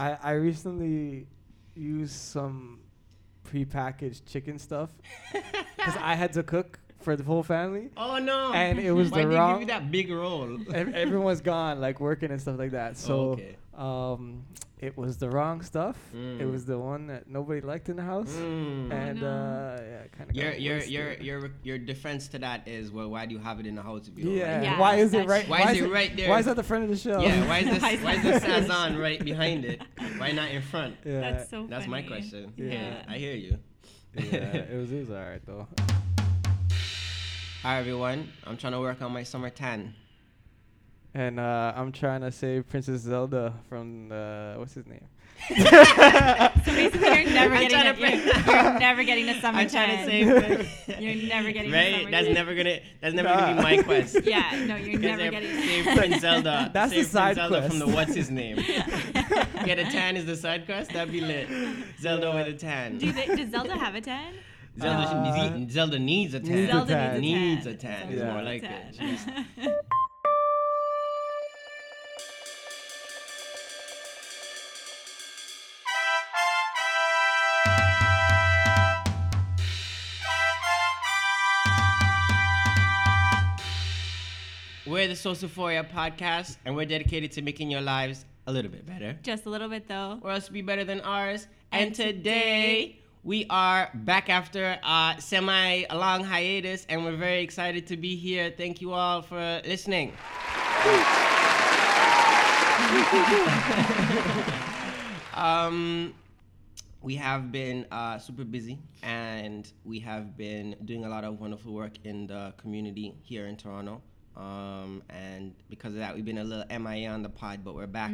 I, I recently used some prepackaged chicken stuff because I had to cook for the whole family. Oh no! And it was Why the wrong- give you that big roll? Everyone's gone, like working and stuff like that. Oh, so, okay. Um, it was the wrong stuff. It Mm. was the one that nobody liked in the house, Mm. and no. uh, yeah, kind of. Your your your your your defense to that is well, why do you have it in the house if you Yeah. Yeah, Why is it right? true. Why is it right there? Why is that the front of the show? Yeah, why is this Why is why is the sazon right behind it? Why not in front? yeah, That's so That's my funny. question. Yeah. I hear you. yeah, it was it was alright though. Hi everyone. I'm trying to work on my summer tan. And uh, I'm trying to save Princess Zelda from uh, what's his name? So basically, you're never I'm getting a, to you're, you're never getting a summer I'm trying to save You're never getting Right? summer That's tan. never gonna that's never gonna be my quest. Yeah, no, you're never I getting save Prince Zelda. That's the save side Prince Zelda from the what's his name. Get a tan is the side quest. That'd be lit. Zelda with a tan. Do they, does Zelda have a tan? Zelda, Uh, should- Zelda needs a tan. needs a Zelda tan. needs a Needs tan. a tan. Zelda It's more like a it. We're the Sociophoria podcast, and we're dedicated to making your lives a little bit better. Just a little bit though. or else be better than ours. And, And today, today- we are back after a semi long hiatus, and we're very excited to be here. Thank you all for listening. um, we have been uh, super busy, and we have been doing a lot of wonderful work in the community here in Toronto. Um, and because of that, we've been a little MIA on the pod, but we're back,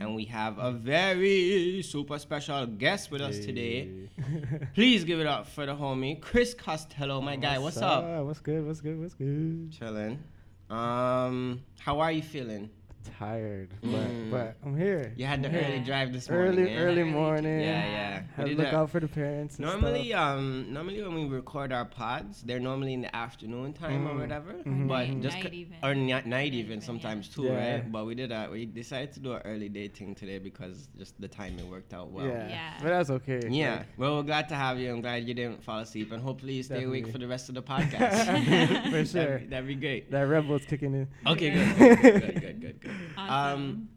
and we have a very super special guest with us today. Please give it up for the homie Chris Costello, my guy. What's, up? What's good? What's good? What's good? Chilling. Um, how are you feeling? Tired, Mm. but but I'm here. You had the I'm early drive this morning. early yeah? early Early morning. Yeah, yeah. We Had to look that. out for the parents. And Normally, stuff. um, normally when we record our pods, they're normally in the afternoon time or Mm. whatever. Mhm. But Night- just night c- even. or ni- night, Night even even, sometimes too, Yeah. right? But we did a, we decided to do an early day thing today because just the timing worked out well. yeah. Yeah. but that's okay. Yeah. Like, Well, we're glad to have you. I'm glad you didn't fall asleep, and hopefully you stay awake for the rest of the podcast. For sure. That'd, be- that'd be great. that rebel's kicking in. Okay, good, good, good, good, good, good. Um,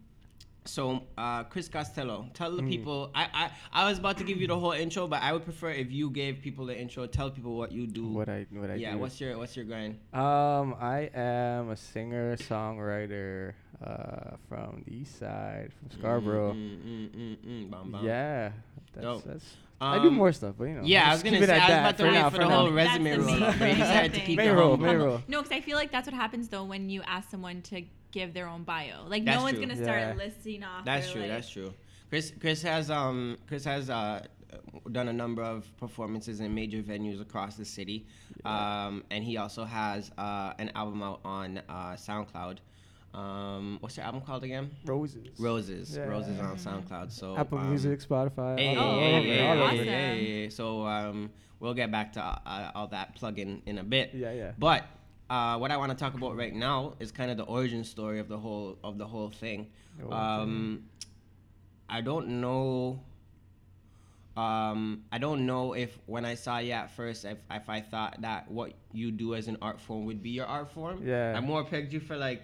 so uh, Chris Costello, tell Mm. the people. I, I I was about to give you the whole intro, but I would prefer if you gave people the intro. Tell people what you do. What I what I do. yeah. do. What's your What's your grind? Um, I am a singer songwriter uh, from the East Side, from Scarborough. Mm, mm, mm, mm, bam, bam. Yeah, that's, Dope. that's I do Um, more stuff, but you know. Yeah, I was gonna keep it say. I was that about to for wait now, for for the whole resume That's the roll. But you decided to keep Main it roll, humble. roll. No, because I feel like that's what happens though when you ask someone to give their own bio. Like That's no one's true. gonna start Yeah. listing off. That's their, true. like- That's true. Chris Chris has um Chris has uh done a number of performances in major venues across the city, um and he also has uh an album out on uh SoundCloud. Um, what's your album called again? Roses. Roses. Yeah. Roses on SoundCloud. So Apple um, Music, Spotify. Hey, all, Oh, all hey, hey, all awesome. hey, hey. So um, we'll get back to uh, all that plug-in in a bit. Yeah, yeah. But uh, what I want to talk about right now is kind of the origin story of the whole of the whole thing. Okay. Um, I don't know. Um, I don't know if when I saw you at first, if, if I thought that what you do as an art form would be your art form. Yeah. I more pegged you for like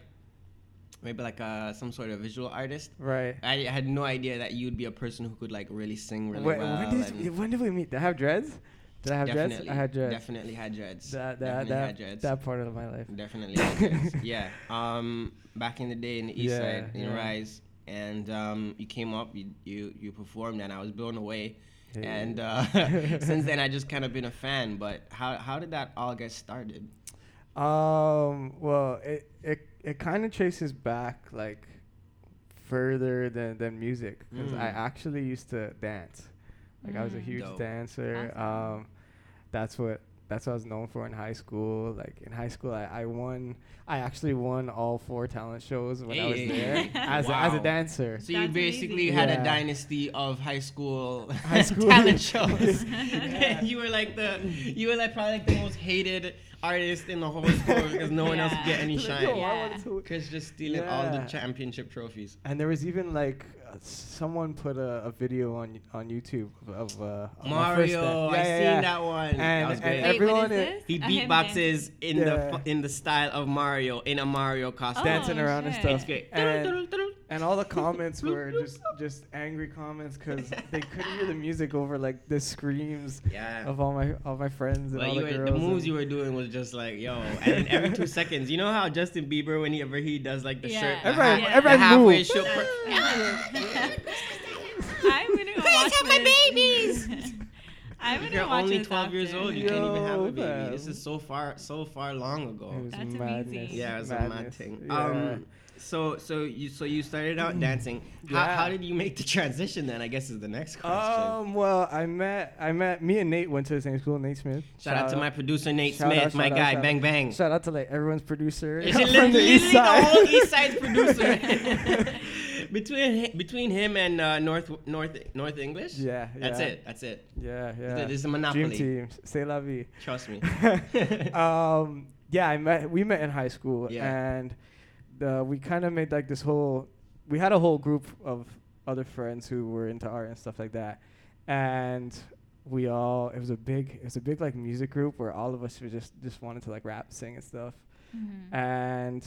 maybe like uh, some sort of visual artist. Right. I had no idea that you'd be a person who could like really sing really well. when, did, when did we meet? Did I have dreads? Did I have dreads? definitely, I had dreads. definitely had dreads. That that definitely that, had dreads. that part of my life. Definitely had dreads. yeah. Um, back in the day in the East Yeah, Side in yeah. Rise, and um, you came up, you, you you performed, and I was blown away. Hey. And uh, since then, I just kind of been a fan. But how how did that all get started? Um. Well, it it it kind of traces back like further than than music because I Mm. actually used to dance. Like I was a Mm. huge Dope. dancer. Awesome. Um, that's what that's what I was known for in high school. Like in high school, I, I won. I actually won all four talent shows when I was there as a, as a dancer. So you basically amazing. had a dynasty of high school, High school. talent shows. you were like the you were like probably like the most hated artist in the whole school because no one else could get any shine. shine. Yo, I wanted to- Chris just stealing all the championship trophies. And there was even like someone put a, a video on on YouTube of, of uh, of my first Mario, dance. I Yeah, seen yeah, yeah. that one. that And- was and great. Wait, everyone what is this? he A him dance. beatboxes in Yeah. the fu- in the style of Mario in a Mario costume. dancing Oh, around and shit. stuff. It's great. And, and all the comments were just just angry comments because they couldn't hear the music over like the screams yeah. of all my all my friends and But all the were, girls. the moves and- you were doing was just like yo, and every two seconds, you know how Justin Bieber whenever he does like the Yeah. shirt, the Everybody- half- everybody the halfway move. show per- I'm gonna watch have my babies. I'm gonna You're only 12 years old. You can't even have a Yo, baby. This is so far, so far long ago. It was That's madness. amazing. Yeah, it's a mad thing. Yeah. Um, so so you so you started out dancing. How, Yeah. how did you make the transition then? I guess is the next question. um, well, I met I met me and Nate went to the same school. Nate Smith. shout, out to my producer Nate Shout Smith, out, my shout out, guy, bang out. bang. Shout out to like everyone's producer It's from literally the east the whole East Side's producer. between between him and uh, North North North English. Yeah, That's yeah. it. That's it. Yeah, yeah. This is a Dream monopoly. team. C'est la vie. Trust me. um, yeah, I met. We met in high school, Yeah. and the, we kind of made like this whole. We had a whole group of other friends who were into art and stuff like that, and we all. It was a big. It was a big like music group where all of us were just just wanted to like rap, sing, and stuff. Mhm. And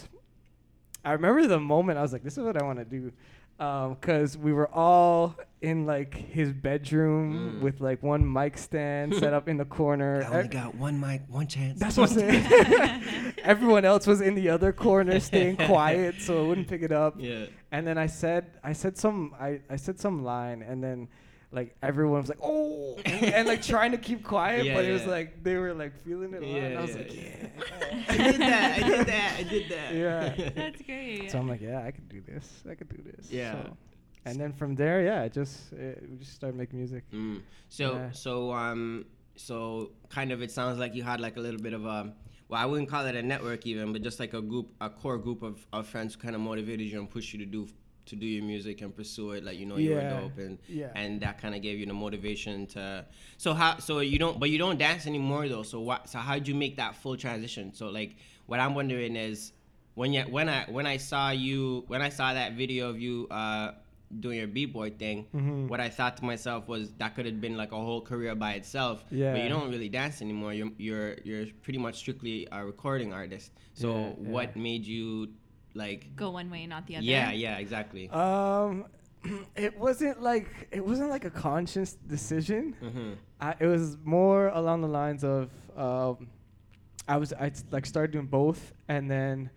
I remember the moment I was like, "This is what I want to do," because we were all in like his bedroom Mm. with like one mic stand set up in the corner. I only Ev- got one mic, one chance. That's what I'm saying. Everyone else was in the other corner, staying quiet, so I wouldn't pick it up. Yeah. And then I said, I said some, I, I said some line, and then like everyone was like, oh, and, and, like trying to keep quiet, Yeah, but it was like they were like feeling it. a lot, and I was Yeah, like, yeah, yeah. I did that. I did that. I did that. Yeah. That's great. So I'm like, yeah, I could do this. I could do this. Yeah. So- and then from there, yeah, it just it, we just started making music. Mm. So Yeah. so um so kind of it sounds like you had like a little bit of a well I wouldn't call it a network even but just like a group a core group of, of friends who kind of motivated you and pushed you to do to do your music and pursue it like you know you Yeah. were dope and Yeah. and that kind of gave you the motivation to so how so you don't but you don't dance anymore though so what so how'd you make that full transition so like what I'm wondering is when you when I when I saw you when I saw that video of you uh doing your b-boy thing Mhm. what I thought to myself was that could have been like a whole career by itself. Yeah. But you don't really dance anymore. You're you're you're pretty much strictly a recording artist. So Yeah, what made you like? Go one way, not the other. Yeah, yeah, exactly. Um, it wasn't like it wasn't like a conscious decision. hmm I, it was more along the lines of um, I was i like started doing both, and then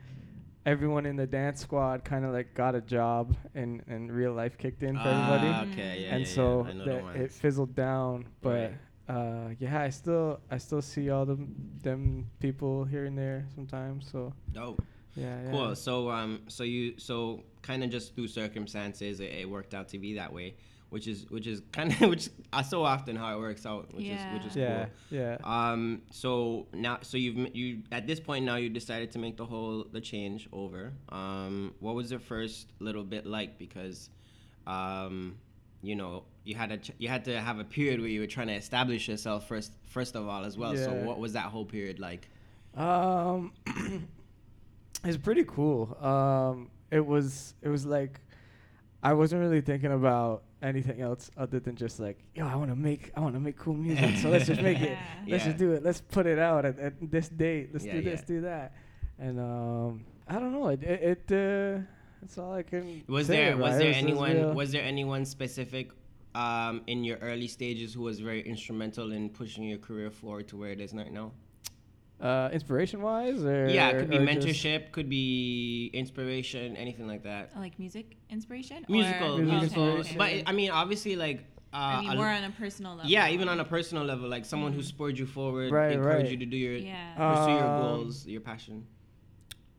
everyone in the dance squad kind of like got a job, and and real life kicked in for everybody, Ah, okay, yeah, and yeah, so yeah. I know the that it fizzled down. But uh, yeah, I still I still see all them them people here and there sometimes. So Dope. yeah, yeah. Cool. So um, so you so kind of just through circumstances, it, it worked out to be that way, which is which is kind of which uh, so often how it works out, which is which is Yeah, cool. yeah. Um. So now, so you've you at this point now you decided to make the whole the change over. Um. What was the first little bit like? Because, um, you know, you had a ch- you had to have a period where you were trying to establish yourself first first of all as well. Yeah. So what was that whole period like? Um, it's pretty cool. Um, it was it was like I wasn't really thinking about anything else other than just like, yo, I want to make I want to make cool music. So let's just make it. Yeah. Let's Yeah. just do it. Let's put it out at, at this date. Let's Yeah, do this, yeah. do that. And um, I don't know. It it, it uh, that's all I can. Was say, there was right? there It it anyone real. was there anyone specific um, in your early stages who was very instrumental in pushing your career forward to where it is right now? Uh, inspiration wise or yeah, it could be or just- mentorship, could be inspiration, anything like that. Uh, Like music inspiration? Musical, Or, Music musical. Okay, inspiration. But. I mean, obviously, like. Uh, I mean, a- more on a personal level. yeah, even on a personal level, like someone who Mhm. spurred you forward, Right, encouraged right. you to do your Yeah. pursue your Um, goals, your passion.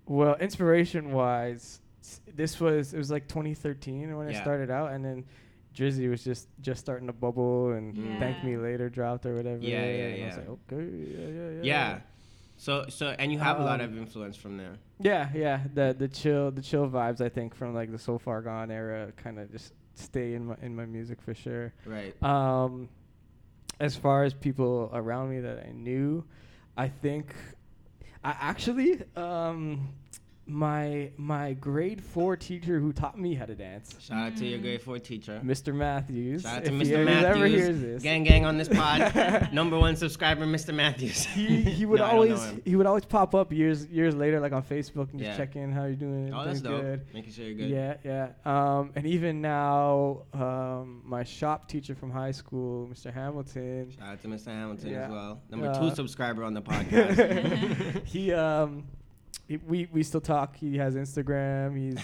Well, inspiration wise, this was it was like 2013 when Yeah. I started out, and then Drizzy was just just starting to bubble, and Yeah. Thank Me Later dropped or whatever. Yeah, yeah, and I was yeah. like, okay, yeah, yeah, yeah. Yeah. So so and you have a lot Um, of influence from there. Yeah, yeah. The the chill the chill vibes I think from like the So Far Gone era kind of just stay in my in my music for sure. Right. Um, as far as people around me that I knew, I think I actually um my my grade four teacher who taught me how to dance, Shout out to your grade four teacher. Mr. Matthews. Shout out to if Mr. he ever- Matthews. ever hears this. Gang gang on this pod. Number one subscriber, Mr. Matthews. he, he would No, I don't know always he would always pop up years years later like on Facebook and just Yeah. check in how you doing. Oh, that's everything's dope. good. Making sure you're good. Yeah, yeah. Um, and even now, um, my shop teacher from high school, Mr. Hamilton, Shout out to Mr. Hamilton Yeah. as well. Number Uh, two subscriber on the podcast. he um, he, we we still talk. He has Instagram. He's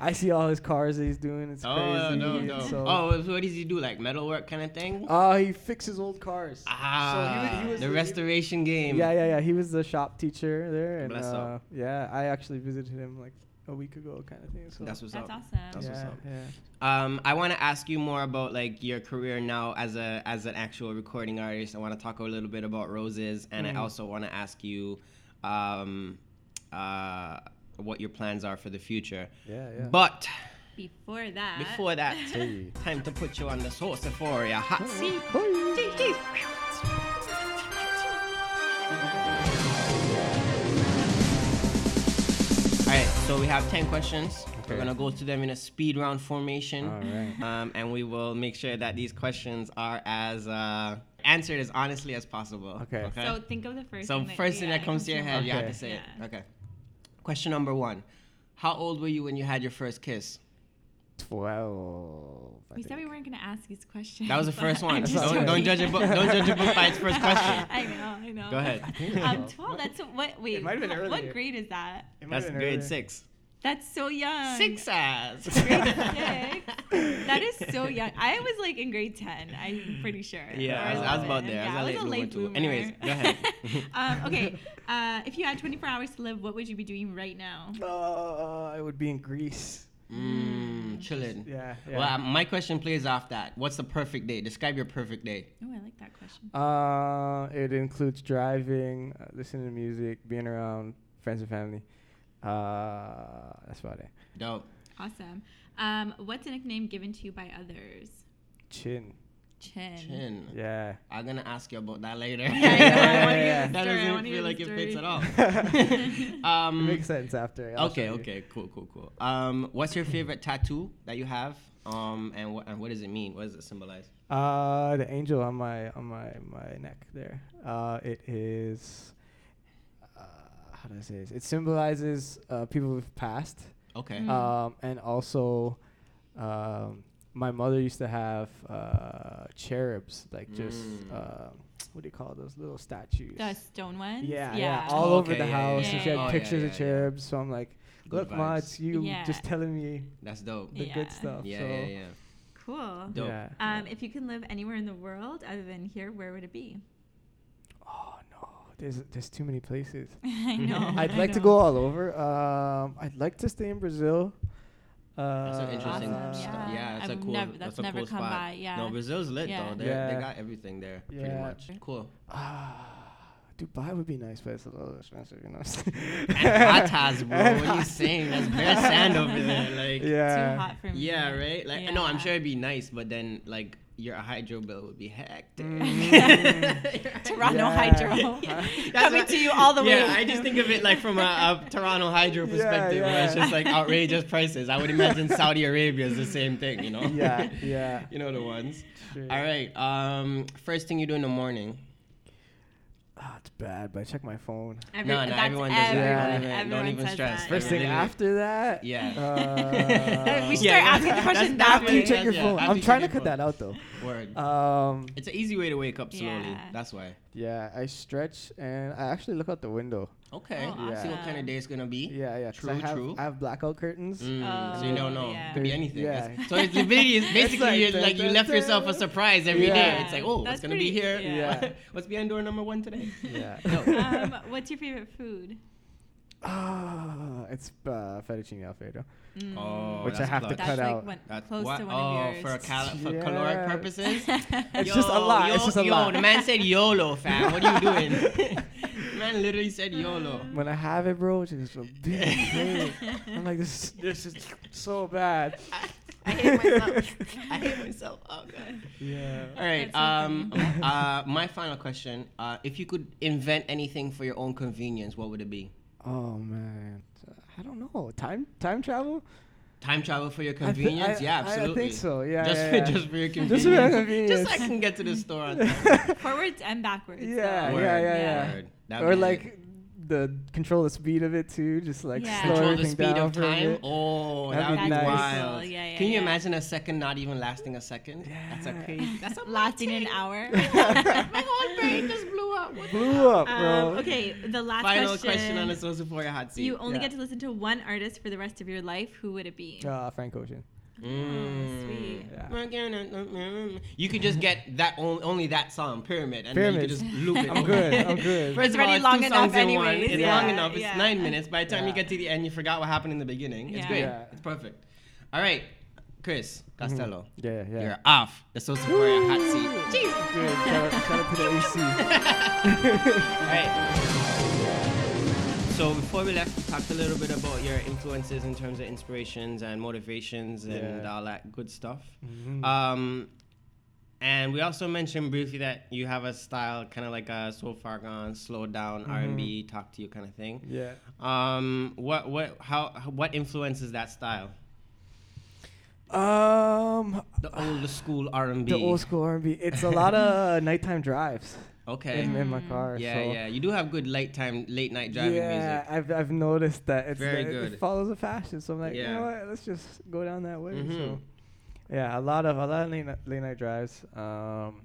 I see all his cars that he's doing. It's oh, crazy. no, and no. So, oh, so what does he do? Like metal work kind of thing? uh, he fixes old cars. ah, he was- the he- restoration game. Yeah, yeah, yeah. He was the shop teacher there, and Bless up. uh, yeah, I actually visited him like a week ago, kind of thing. So That's what's That's up. awesome. That's what's up. yeah. Um, I want to ask you more about like your career now as a as an actual recording artist. I want to talk a little bit about roses, and I Mm. also want to ask you, um, uh, what your plans are for the future. Yeah, yeah. But Before that. before that, Hey. time to put you on the source for your hot seat. All right, so we have ten questions. We're gonna go through them in a speed round formation. All right. um, and we will make sure that these questions are as uh, answered as honestly as possible. Okay. okay. So think of the first. So thing that, first thing yeah, that comes to your head, you have to say it. Okay. Question number one: How old were you when you had your first kiss? Twelve. I We said we weren't gonna ask these questions. That was the first one. I'm That's just all Don't, don't judge a book. Don't judge a book by its first question. I know, I know. Go ahead. Um, twelve. That's what? Wait. might have been what- What grade is that? It might That's have been grade earlier. six. That's so young. Six ass. Grade six. That is so young. I was like in grade ten. I'm pretty sure. Yeah, I was- I was about 11. there. I Yeah, was a late bloomer too. bloomer. Anyways, go ahead. um, okay. Uh, if you had 24 hours to live, what would you be doing right now? Uh, I would be in Greece. Mmm, chilling. Yeah. yeah. Well, um, my question plays off that. What's the perfect day? Describe your perfect day. Oh, I like that question. Uh, it includes driving, uh, listening to music, being around friends and family. Uh, that's about it. Dope. Awesome. Um, what's a nickname given to you by others? Chin. Chin. Chin. Yeah. I'm gonna ask you about that later. Yeah, I know. I wanna hear Yeah. that doesn't feel like it fits at all. it um, makes sense after. I'll okay, okay, cool, cool, cool. Um, what's your favorite tattoo that you have? Um, and what and what does it mean? What does it symbolize? Uh, the angel on my on my my neck there. Uh, it is. How do I say this? It symbolizes uh, people who've passed. Okay. Mm. Um, and also, um, my mother used to have uh, cherubs, like just Mm. uh, what do you call those little statues? The stone ones? yeah, yeah, all Oh, over okay, the yeah, yeah, house. yeah, and she had. Oh, pictures yeah, of yeah. cherubs. So I'm like, Good look, ma, it's you Yeah. just telling me That's dope. the Yeah. good stuff. Yeah, so yeah, yeah. Cool. Dope. yeah. Um, if you can live anywhere in the world other than here, where would it be? No, there's there's too many places. I know. I'd I like to go all over. Um, I'd like to stay in Brazil. Uh, That's an interesting. Awesome, yeah. Yeah, it's I've a cool. never- that's, that's a never cool come spot. by, yeah. No, Brazil's lit Yeah. though. They Yeah. they got everything there pretty much. Cool. Ah, Dubai would be nice, but it's a little expensive, you know. And hot bro. And What are you hot- saying? That's bare sand over there. Like. yeah. Too hot for me. Yeah, right. Like no, I'm sure it'd be nice, but then like your hydro bill would be hectic. Mhm. Toronto Yeah. Hydro. That's Coming what- to you all the way. Yeah, I just think of it like from a, a Toronto hydro Yeah, perspective, where it's just like outrageous prices. I would imagine Saudi Arabia is the same thing, you know? yeah, yeah. you know the ones. Sure. All right. Um, first thing you do in the morning. Ah, it's bad, but I check my phone. Every, No, no, everyone does that. everyone. Don't even- don't even stress. that. First thing Literally. after that. Yeah. Uh, We should Yeah, start asking the questions that after you check your Yeah, phone. I'm you trying to check your cut that out though. Word. Um, it's an easy way to wake up slowly. Yeah. That's why. Yeah, I stretch and I actually look out the window. Okay. Oh, Yeah. See what kind of day it's gonna be. Yeah, yeah. True, I have, true. I have blackout curtains. Mm, Oh, so you don't know. yeah. Could be anything. yeah. So it's basically, it's basically like you're, like you left yourself a surprise every day. Yeah. It's like, oh, what's gonna be here? yeah. what's behind door number one today? Yeah. um, what's your favorite food? Ah, it's uh, fettuccine alfredo. Mm. Oh, Which I that's have to clutch. That's cut like out. One, That's close what? to one oh, of yours. for, cal- for Yeah. caloric purposes. It's just a lot. Yo, It's just a yo, lot. the man said YOLO, fam. What are you doing? man literally said YOLO. When I have it, bro, it's just a big plate. I'm like, this, this is so bad. I hate myself. I hate myself. Oh god. Yeah. All right. That's so Um. uh. My final question. Uh. If you could invent anything for your own convenience, what would it be? Oh man. I don't know. Time time travel. Time travel for your I thi- convenience? I- yeah, absolutely. I think so. Yeah. just, yeah, for, yeah. just for your Just convenience. for your Just so I can get to the store on time. Forwards and backwards. Yeah, so- yeah, yeah, yeah. Or like it. The control the speed of it too. Just like Yeah. slow Control the speed down of time. Oh, That'd that would be be nice. wild. Cool. Yeah, yeah, Can you yeah. imagine a second not even lasting a second? That's a crazy. That's a Lasting an hour. My whole brain just blew up. Blew up, bro. Um, okay, the last Final question. question on the social for your hot seat. You only Yeah. get to listen to one artist for the rest of your life. Who would it be? Uh, Frank Ocean. Mm. Oh, sweet. Yeah. Mm, mm, mm. You could just get that only, only that song, Pyramid, and Pyramid. then you could just loop it. I'm good. I'm good. First It's already long enough songs in one. anyways, It's yeah. long enough. It's Yeah. nine minutes. By the time you get to the end, you forgot what happened in the beginning. It's Yeah. great. Yeah. It's perfect. All right, Chris Costello, mm-hmm. Yeah, yeah. you're off the Sociophoria hot seat. Jeez. Good. Shout out, shout out to the AC. All right. So before we left, we talked a little bit about your influences in terms of inspirations and motivations and Yeah. all that good stuff. Mhm. Um, and we also mentioned briefly that you have a style, kind of like a so far gone, slow down R and B, talk to you kind of thing. yeah. Um, what what how what influences that style? Um, The old school R and B. the old school R&B. It's a lot of nighttime drives Okay. in, in my car. yeah, so. yeah. You do have good late time, late night driving yeah, music. I've I've noticed that it's Very it- good. It follows the fashion, so I'm like, you know what? Let's just go down that way. Mhm. So, yeah, a lot of a lot of late night, late night drives. Um,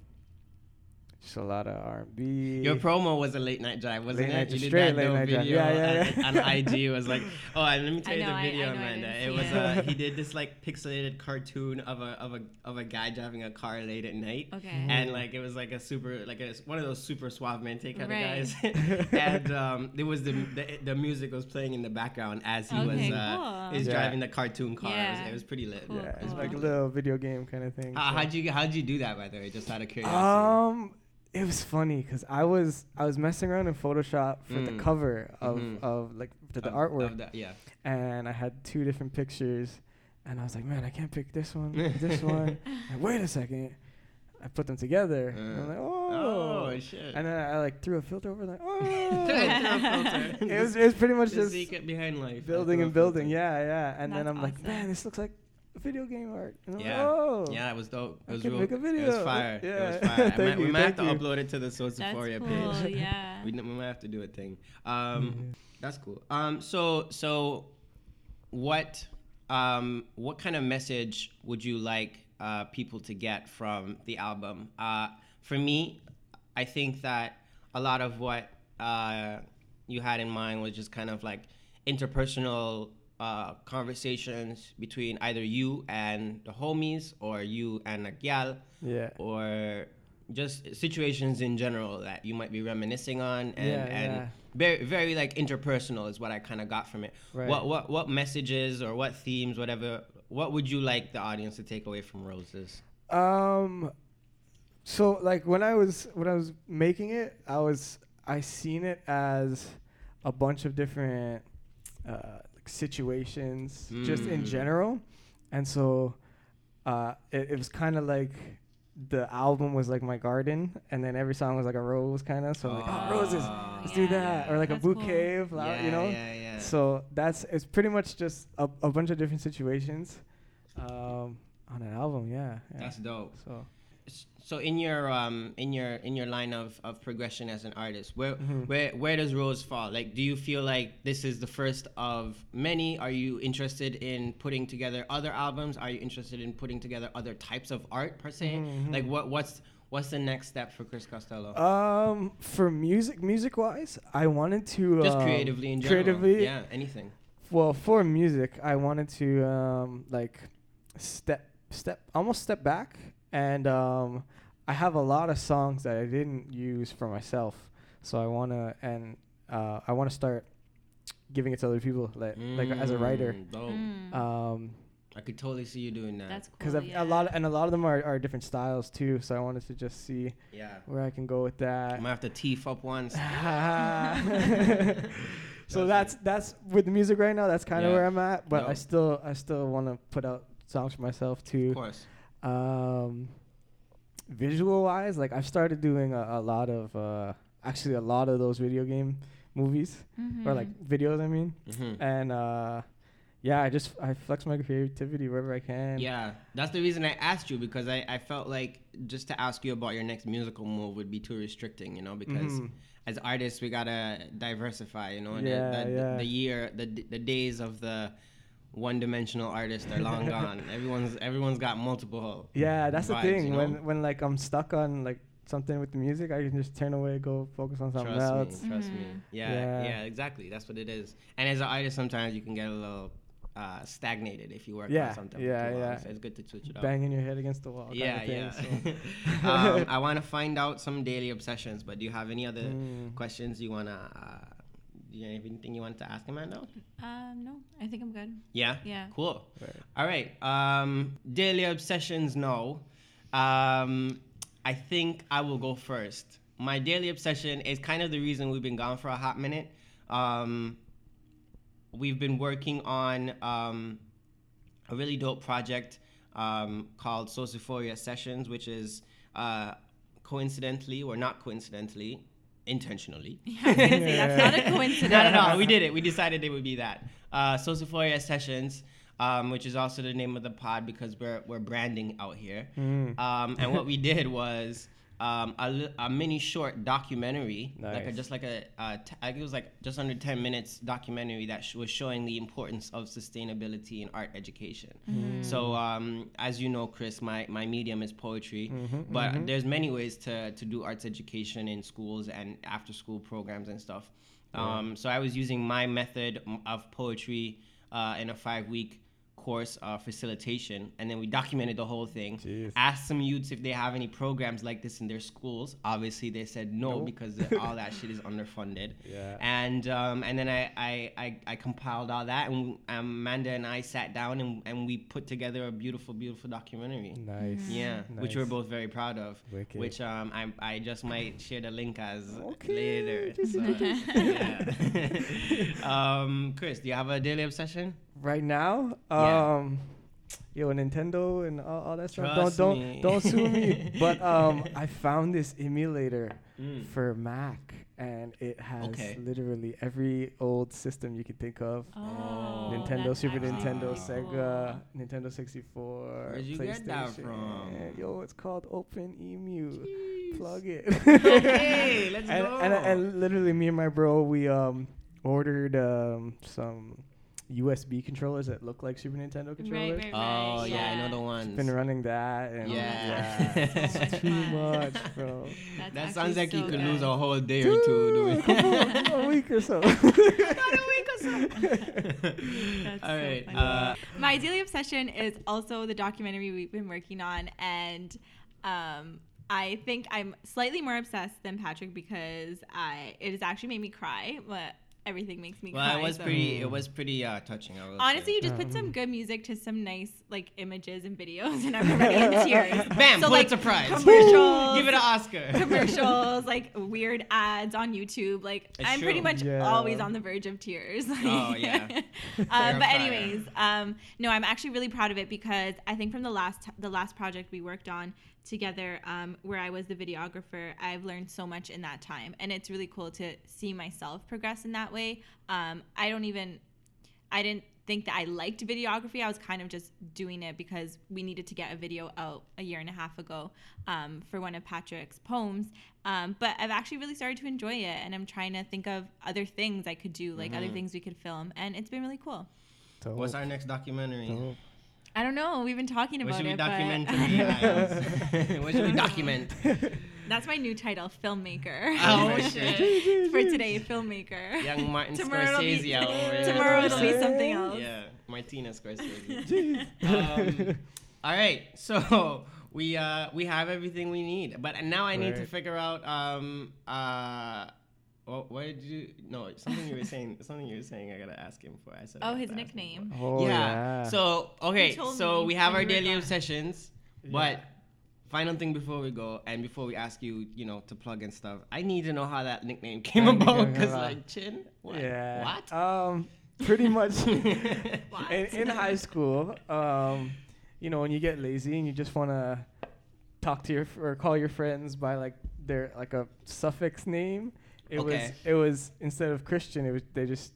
just a lot of R&B. Your promo was a late night drive, wasn't Late it? night- you did straight that late little night drive. video Yeah, yeah, on, yeah. on IG. It was like, oh, and let me tell you know, the I- I video, know, I Amanda. It was it. uh, he did this like pixelated cartoon of a of a of a guy driving a car late at night. Okay. And like it was like a super like a, one of those super suave mente kind Right. of guys, and um, it was the, the the music was playing in the background as he was uh, cool. is Yeah. driving the cartoon car. It, Yeah. was, it was pretty lit. Cool, yeah, It was it's like a little video game kind of thing. Uh, so. how'd you how'd you do that by the way? Just out of curiosity. Um, it was funny because I was I was messing around in Photoshop for the Mm. cover of Mhm. of like to the Of- artwork, of that- yeah. and I had two different pictures, and I was like, man, I can't pick this one, this one. And wait a second, I put them together. and I'm Uh. like, oh, Oh shit. and then I, like threw a filter over, like, Throw oh. it was it was pretty much the just behind life. building and building, filter. yeah, yeah. And then I'm like, man, this looks like video game art. And I'm like, Yeah. oh, Yeah, it was dope. It I was can real. make a It was video. fire. It was fire. I Thank might, we might have to you. upload it to the Social That's Euphoria cool. page. Yeah. We, we might have to do a thing. Um, Mhm. That's cool. Um, so so, what um, what kind of message would you like uh, people to get from the album? Uh, for me, I think that a lot of what uh, you had in mind was just kind of like interpersonal uh, conversations between either you and the homies or you and a gal yeah. or just situations in general that you might be reminiscing on and, Yeah, and yeah. very very like interpersonal is what I kind of got from it. Right. What what what messages or what themes whatever what would you like the audience to take away from Roses? Um, so like when I was when I was making it, I was I seen it as a bunch of different uh, like situations, just in Mm. general, and so uh, it, it was kind of like the album was like my garden, and then every song was like a rose, kind of. So I'm like, oh, roses, let's do Yeah. that, or like That's a cool. bouquet of flowers, yeah, you know. yeah, yeah. So that's it's pretty much just a, a bunch of different situations um, on an album. Yeah, yeah. That's dope. so. So in your um in your in your line of, of progression as an artist, where Mhm. where where does Rose fall? Like, do you feel like this is the first of many? Are you interested in putting together other albums? Are you interested in putting together other types of art per se? Mhm, Like, what what's what's the next step for Chris Costello? Um, for music, music wise, I wanted to Just um, creatively in general. creatively, yeah, anything. Well, for music, I wanted to um like step step almost step back, and um, I have a lot of songs that I didn't use for myself, so I wanna and uh, I wanna start giving it to other people, like like as a writer. Mm, dope. Mm. Um, I could totally see you doing that. That's cool. because yeah. a lot of, and a lot of them are, are different styles too. So I wanted to just see yeah. where I can go with that. I that. might have to teeth up once. so that's that's with the music right now. That's kind of Yeah. where I'm at. But I still I still want to put out songs for myself Of too. course. Um, visual wise, like I've started doing a, a lot of uh, actually a lot of those video game movies or like Mhm. videos. I mean, Mhm. and uh, yeah, I just I flex my creativity wherever I can. Yeah, that's the reason I asked you because I, I felt like just to ask you about your next musical move would be too restricting, you know, because Mhm. as artists we gotta diversify, you know. and Yeah, the, the, yeah. the year, the the days of the one-dimensional artists are long gone. Everyone's everyone's got multiple. Yeah, that's the thing. you know? When when like I'm stuck on like something with the music, I can just turn away, go focus on something Trust else. me, trust me. Mhm. Yeah, Yeah. yeah, exactly. That's what it is. And as an artist, sometimes you can get a little uh, stagnated if you work Yeah, on something. yeah, too long. yeah. So it's good to switch it up. Banging your head against the wall. Yeah, thing, yeah. so. um, I want to find out some daily obsessions, but do you have any other Mm. questions you wanna? Uh, do you have anything you want to ask Amanda? Um, no, I think I'm good. Yeah. Yeah. Cool. Right. All right. Um, daily obsessions. No. Um, I think I will go first. My daily obsession is kind of the reason we've been gone for a hot minute. Um, we've been working on um, a really dope project um, called Sociophoria Sessions, which is uh, coincidentally or not coincidentally, intentionally. Yeah, I was say, that's not a coincidence. no, no, no. We did it. We decided it would be that. Uh, Sociophoria Sessions, um, which is also the name of the pod because we're we're branding out here. Mm. Um, and what we did was um, a, a mini short documentary, like a, just like a, uh, t- I think it was like just under ten minutes documentary that sh- was showing the importance of sustainability in art education. So um, as you know, Chris, my, my medium is poetry, Mhm, but mhm. there's many ways to, to do arts education in schools and after school programs and stuff. Um, so I was using my method of poetry uh, in a five week course uh, facilitation, and then we documented the whole thing. Jeez. Asked some youths if they have any programs like this in their schools. Obviously, they said no Nope. because all that shit is underfunded. Yeah. And um, and then I, I, I, I compiled all that, and um, Amanda and I sat down and, and we put together a beautiful, beautiful documentary. Nice. Yeah, which we're both very proud of. Wicked. Which um, I, I just might share the link as Okay. later. So, yeah. um, Chris, do you have a daily obsession? Right now, Yeah. um, yo, Nintendo and all, all that stuff. Trust don't me. don't don't sue me. but um, I found this emulator Mm. for Mac, and it has Okay. literally every old system you could think of. Oh, Nintendo, Super actually Nintendo, really Sega. Nintendo 64, Where'd you get that PlayStation. from? Yo, it's called Open Emu. Jeez. Plug it. Okay, let's and, go. And, and literally, me and my bro, we um ordered um some USB controllers that look like Super Nintendo Right, controllers. right, Oh right. yeah, I know the ones. Been running that, and Yeah. yeah, So much it's too much, bro. That's that sounds like you could good. lose a whole day or two doing. a week or so. Not a week or so. That's All so funny. Uh, My daily obsession is also the documentary we've been working on, and um, I think I'm slightly more obsessed than Patrick because I it has actually made me cry, but everything makes me well, cry. it was so- pretty. It was pretty uh, touching. I Honestly, say. you just put some good music to some nice like images and videos, and I'm already in tears. Bam! So, like, Pulitzer Prize. commercials. Give it an Oscar. commercials, like weird ads on YouTube. Like It's I'm pretty much Yeah. always on the verge of tears. Oh, yeah. uh, but fire. anyways, um, no, I'm actually really proud of it because I think from the last the last project we worked on together, um, where I was the videographer, I've learned so much in that time, and it's really cool to see myself progress in that way. Um, I don't even I didn't think that I liked videography. I was kind of just doing it because we needed to get a video out a year and a half ago um, for one of Patrick's poems. Um, but I've actually really started to enjoy it, and I'm trying to think of other things I could do, like other Mhm. things we could film, and it's been really cool. Dope. What's our next documentary? Dope. I don't know. We've been talking What about should we it, document? but what should we document? that's my new title, filmmaker. Oh, shit! For today, filmmaker. Young Martin Tomorrow it'll be- Scorsese out over here. Tomorrow it'll be something else. Yeah, Martina Scorsese. Jeez. um, all right, so we uh we have everything we need, but now I need to figure out um uh. What, what did you? No, something you were saying. Something you were saying. I gotta ask him for. I said. Oh, have his to ask him nickname. Oh yeah. yeah. So okay, so we have our daily gone. obsessions, but final thing before we go and before we ask you, you know, to plug and stuff, I need to know how that nickname came How about. Cause about? like chin. What? Yeah. What? Um, pretty much. What? in, in high school, um, you know, when you get lazy and you just want to talk to your f- or call your friends by like their like a suffix name, It Okay. was it was instead of Christian, it was they just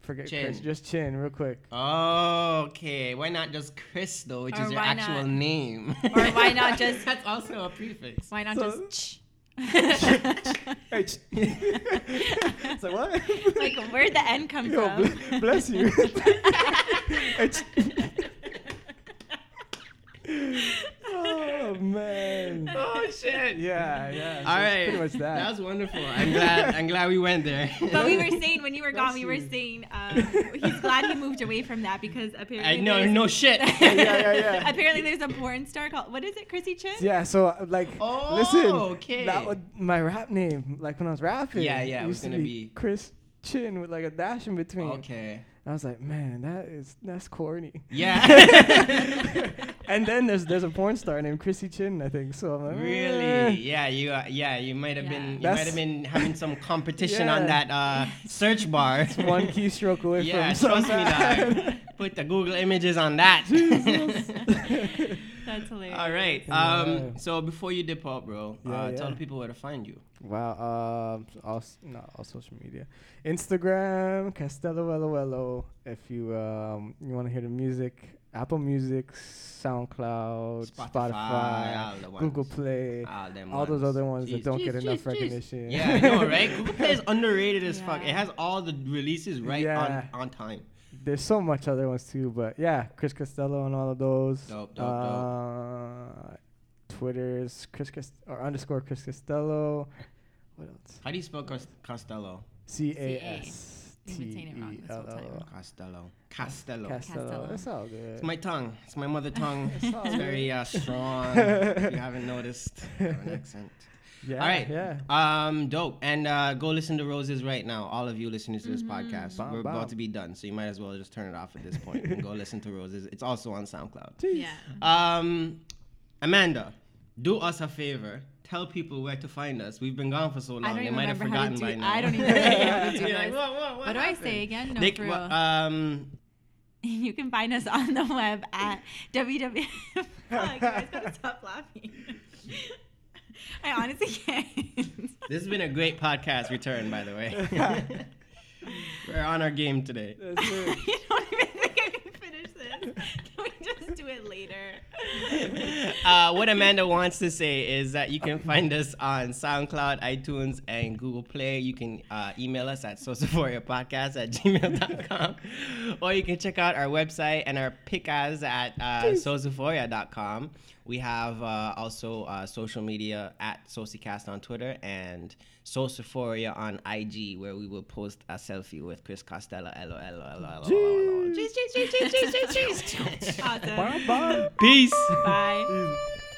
forget Chin. Chris, just Chin real quick. Okay, why not just Chris though, which Or is your actual not- name? Or why not just- That's also a prefix. Why not So- just? Hey, ch- it's like what? like where'd the N come Yo, from? bl- bless you. Hey, ch- oh man. Oh shit. Yeah, yeah. so All it's right. Pretty much that. That's wonderful. I'm glad. I'm glad we went there. But we were saying when you were gone, we were saying um, he's glad he moved away from that because apparently I know. there's- No shit. yeah, yeah, yeah. apparently there's a porn star called what is it, Chrissy Chin? Yeah, so uh, like, Oh, listen, okay. that was my rap name. Like when I was rapping, Yeah, yeah, it was used to gonna be- Chris Chin with like a dash in between. Okay. I was like, man, that is that's corny. Yeah. and then there's there's a porn star named Chrissy Chin, I think. So I'm like, eh. Really? Yeah, you. Uh, yeah, you might have Yeah. been. You might have been having some competition on that uh, search bar. one keystroke away yeah, from trust me, dog. Put the Google images on that. That's hilarious. All right. Um. So before you dip out, bro, Yeah, uh, tell the people where to find you. Wow. Um. All s- not all social media. Instagram Castello Ello If you um you want to hear the music, Apple Music, SoundCloud, Spotify, Spotify, all the Google. Play, All, them all those ones. other ones Jeez, that don't jeez, get jeez, enough jeez. recognition. Yeah, I know, right? Google Play is underrated as fuck. It Yeah. has all the releases right Yeah. on on time. There's so much other ones too, but yeah, Chris Costello on all of those. Dope, dope, dope. uh, Twitter's Chris Cast- or underscore Chris Costello. What else? How do you spell Cos- Costello? C A S You've T been saying it wrong E this L whole time. L. Costello. Castello. Castello. Castello. It's all good. It's my tongue. It's my mother tongue. It's it's very uh, strong. if you haven't noticed, I have an accent. Yeah. All right. Yeah. Um, dope. And uh, go listen to Roses right now. All of you listening to this Mm-hmm. podcast, Bam, we're bam. about to be done, so you might as well just turn it off at this point and go listen to Roses. It's also on SoundCloud. Jeez. Yeah. Um, Amanda, do us a favor. Tell people where to find us. We've been gone for so long. I they might have remember how to forgotten do. by now. I don't even remember how to do You're like, this. what, what, What do I say again? No, They- for wha- real. um, You can find us on the web at www. Fuck, you guys gotta stop laughing. I honestly can't. this has been a great podcast return, by the way. We're on our game today. That's it. you don't even think I can finish this. Can we just do it later? Uh, what Amanda wants to say is that you can find us on SoundCloud, iTunes, and Google Play. You can uh, email us at podcast at gmail.com. or you can check out our website and our pickas at uh, sosaphoria.com. We have uh, also uh, social media at Socicast on Twitter and Sosaphoria on IG, where we will post a selfie with Chris Costello. LOL. Jeez. Cheese, cheese, cheese, cheese, cheese, cheese, cheese. Awesome. Bye bye. Peace. Bye. Easy.